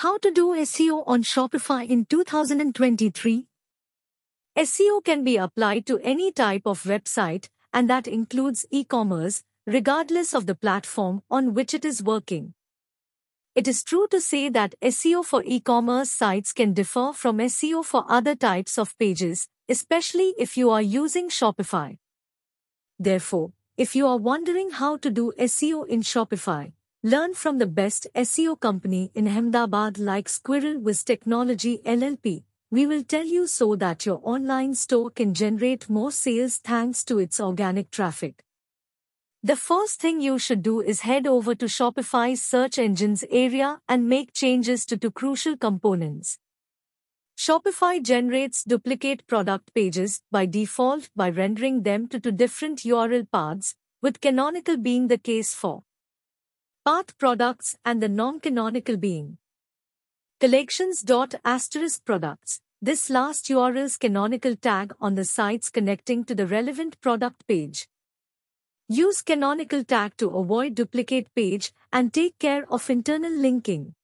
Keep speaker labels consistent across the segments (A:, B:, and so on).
A: How to do SEO on Shopify in 2023? SEO can be applied to any type of website, and that includes e-commerce, regardless of the platform on which it is working. It is true to say that SEO for e-commerce sites can differ from SEO for other types of pages, especially if you are using Shopify. Therefore, if you are wondering how to do SEO in Shopify, learn from the best SEO company in Ahmedabad like Squirrel Wiz Technology LLP. We will tell you so that your online store can generate more sales thanks to its organic traffic. The first thing you should do is head over to Shopify's search engines area and make changes to two crucial components. Shopify generates duplicate product pages by default by rendering them to two different URL paths, with canonical being the case for path products and the non-canonical being collections. Asterisk products. This last URL's canonical tag on the sites connecting to the relevant product page. Use canonical tag to avoid duplicate page and take care of internal linking.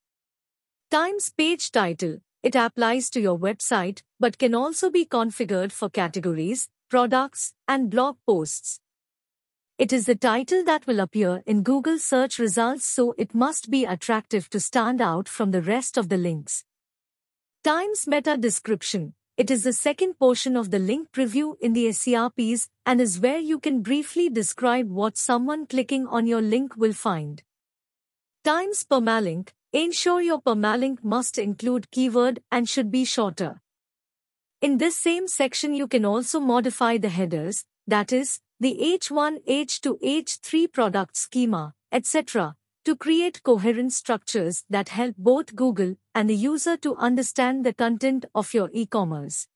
A: Times page title. It applies to your website but can also be configured for categories, products, and blog posts. It is the title that will appear in Google search results so it must be attractive to stand out from the rest of the links. Times meta description. It is the second portion of the link preview in the SERPs and is where you can briefly describe what someone clicking on your link will find. Times permalink. Ensure your permalink must include keyword and should be shorter. In this same section you can also modify the headers, that is, the H1, H2, H3 product schema, etc to create coherent structures that help both Google and the user to understand the content of your e-commerce.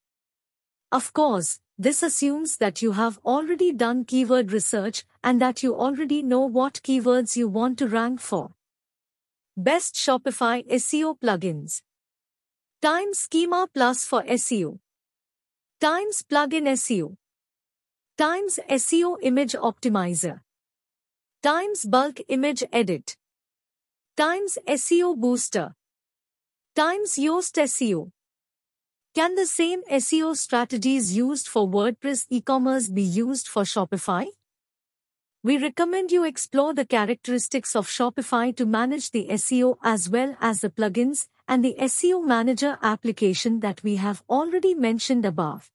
A: Of course, this assumes that you have already done keyword research and that you already know what keywords you want to rank for. Best Shopify SEO plugins. Times Schema Plus for SEO. Times Plugin SEO. Times SEO Image Optimizer. Times Bulk Image Edit times SEO Booster times Yoast SEO. Can the same SEO strategies used for WordPress e-commerce be used for Shopify? We recommend you explore the characteristics of Shopify to manage the SEO as well as the plugins and the SEO Manager application that we have already mentioned above.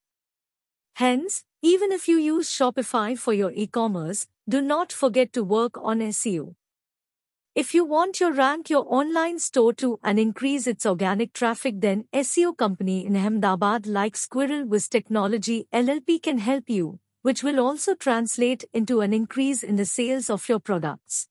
A: Hence, even if you use Shopify for your e-commerce, do not forget to work on SEO. If you want your rank your online store to and increase its organic traffic then SEO company in Ahmedabad like Squirrel Wiz Technology LLP can help you, which will also translate into an increase in the sales of your products.